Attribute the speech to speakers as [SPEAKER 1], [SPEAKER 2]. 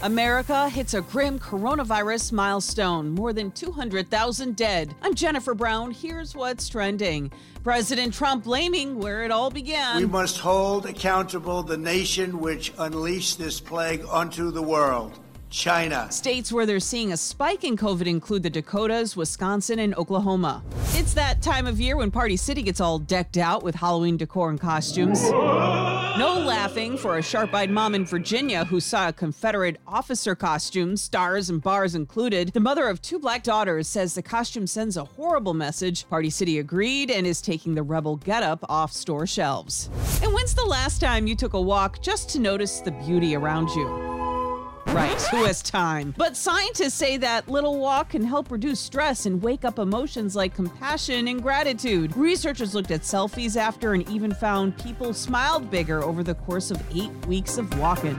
[SPEAKER 1] America hits a grim coronavirus milestone, more than 200,000 dead. I'm Jennifer Brown. Here's what's trending. President Trump blaming where it all began.
[SPEAKER 2] We must hold accountable the nation which unleashed this plague onto the world. China.
[SPEAKER 1] States where they're seeing a spike in COVID include the Dakotas, Wisconsin, and Oklahoma. It's that time of year when Party City gets all decked out with Halloween decor and costumes. No laughing for a sharp eyed mom in Virginia who saw a Confederate officer costume, stars and bars included. The mother of two black daughters says the costume sends a horrible message. Party City agreed and is taking the rebel getup off store shelves. And when's the last time you took a walk just to notice the beauty around you? Right, who has time? But scientists say that little walk can help reduce stress and wake up emotions like compassion and gratitude. Researchers looked at selfies after and even found people smiled bigger over the course of eight weeks of walking.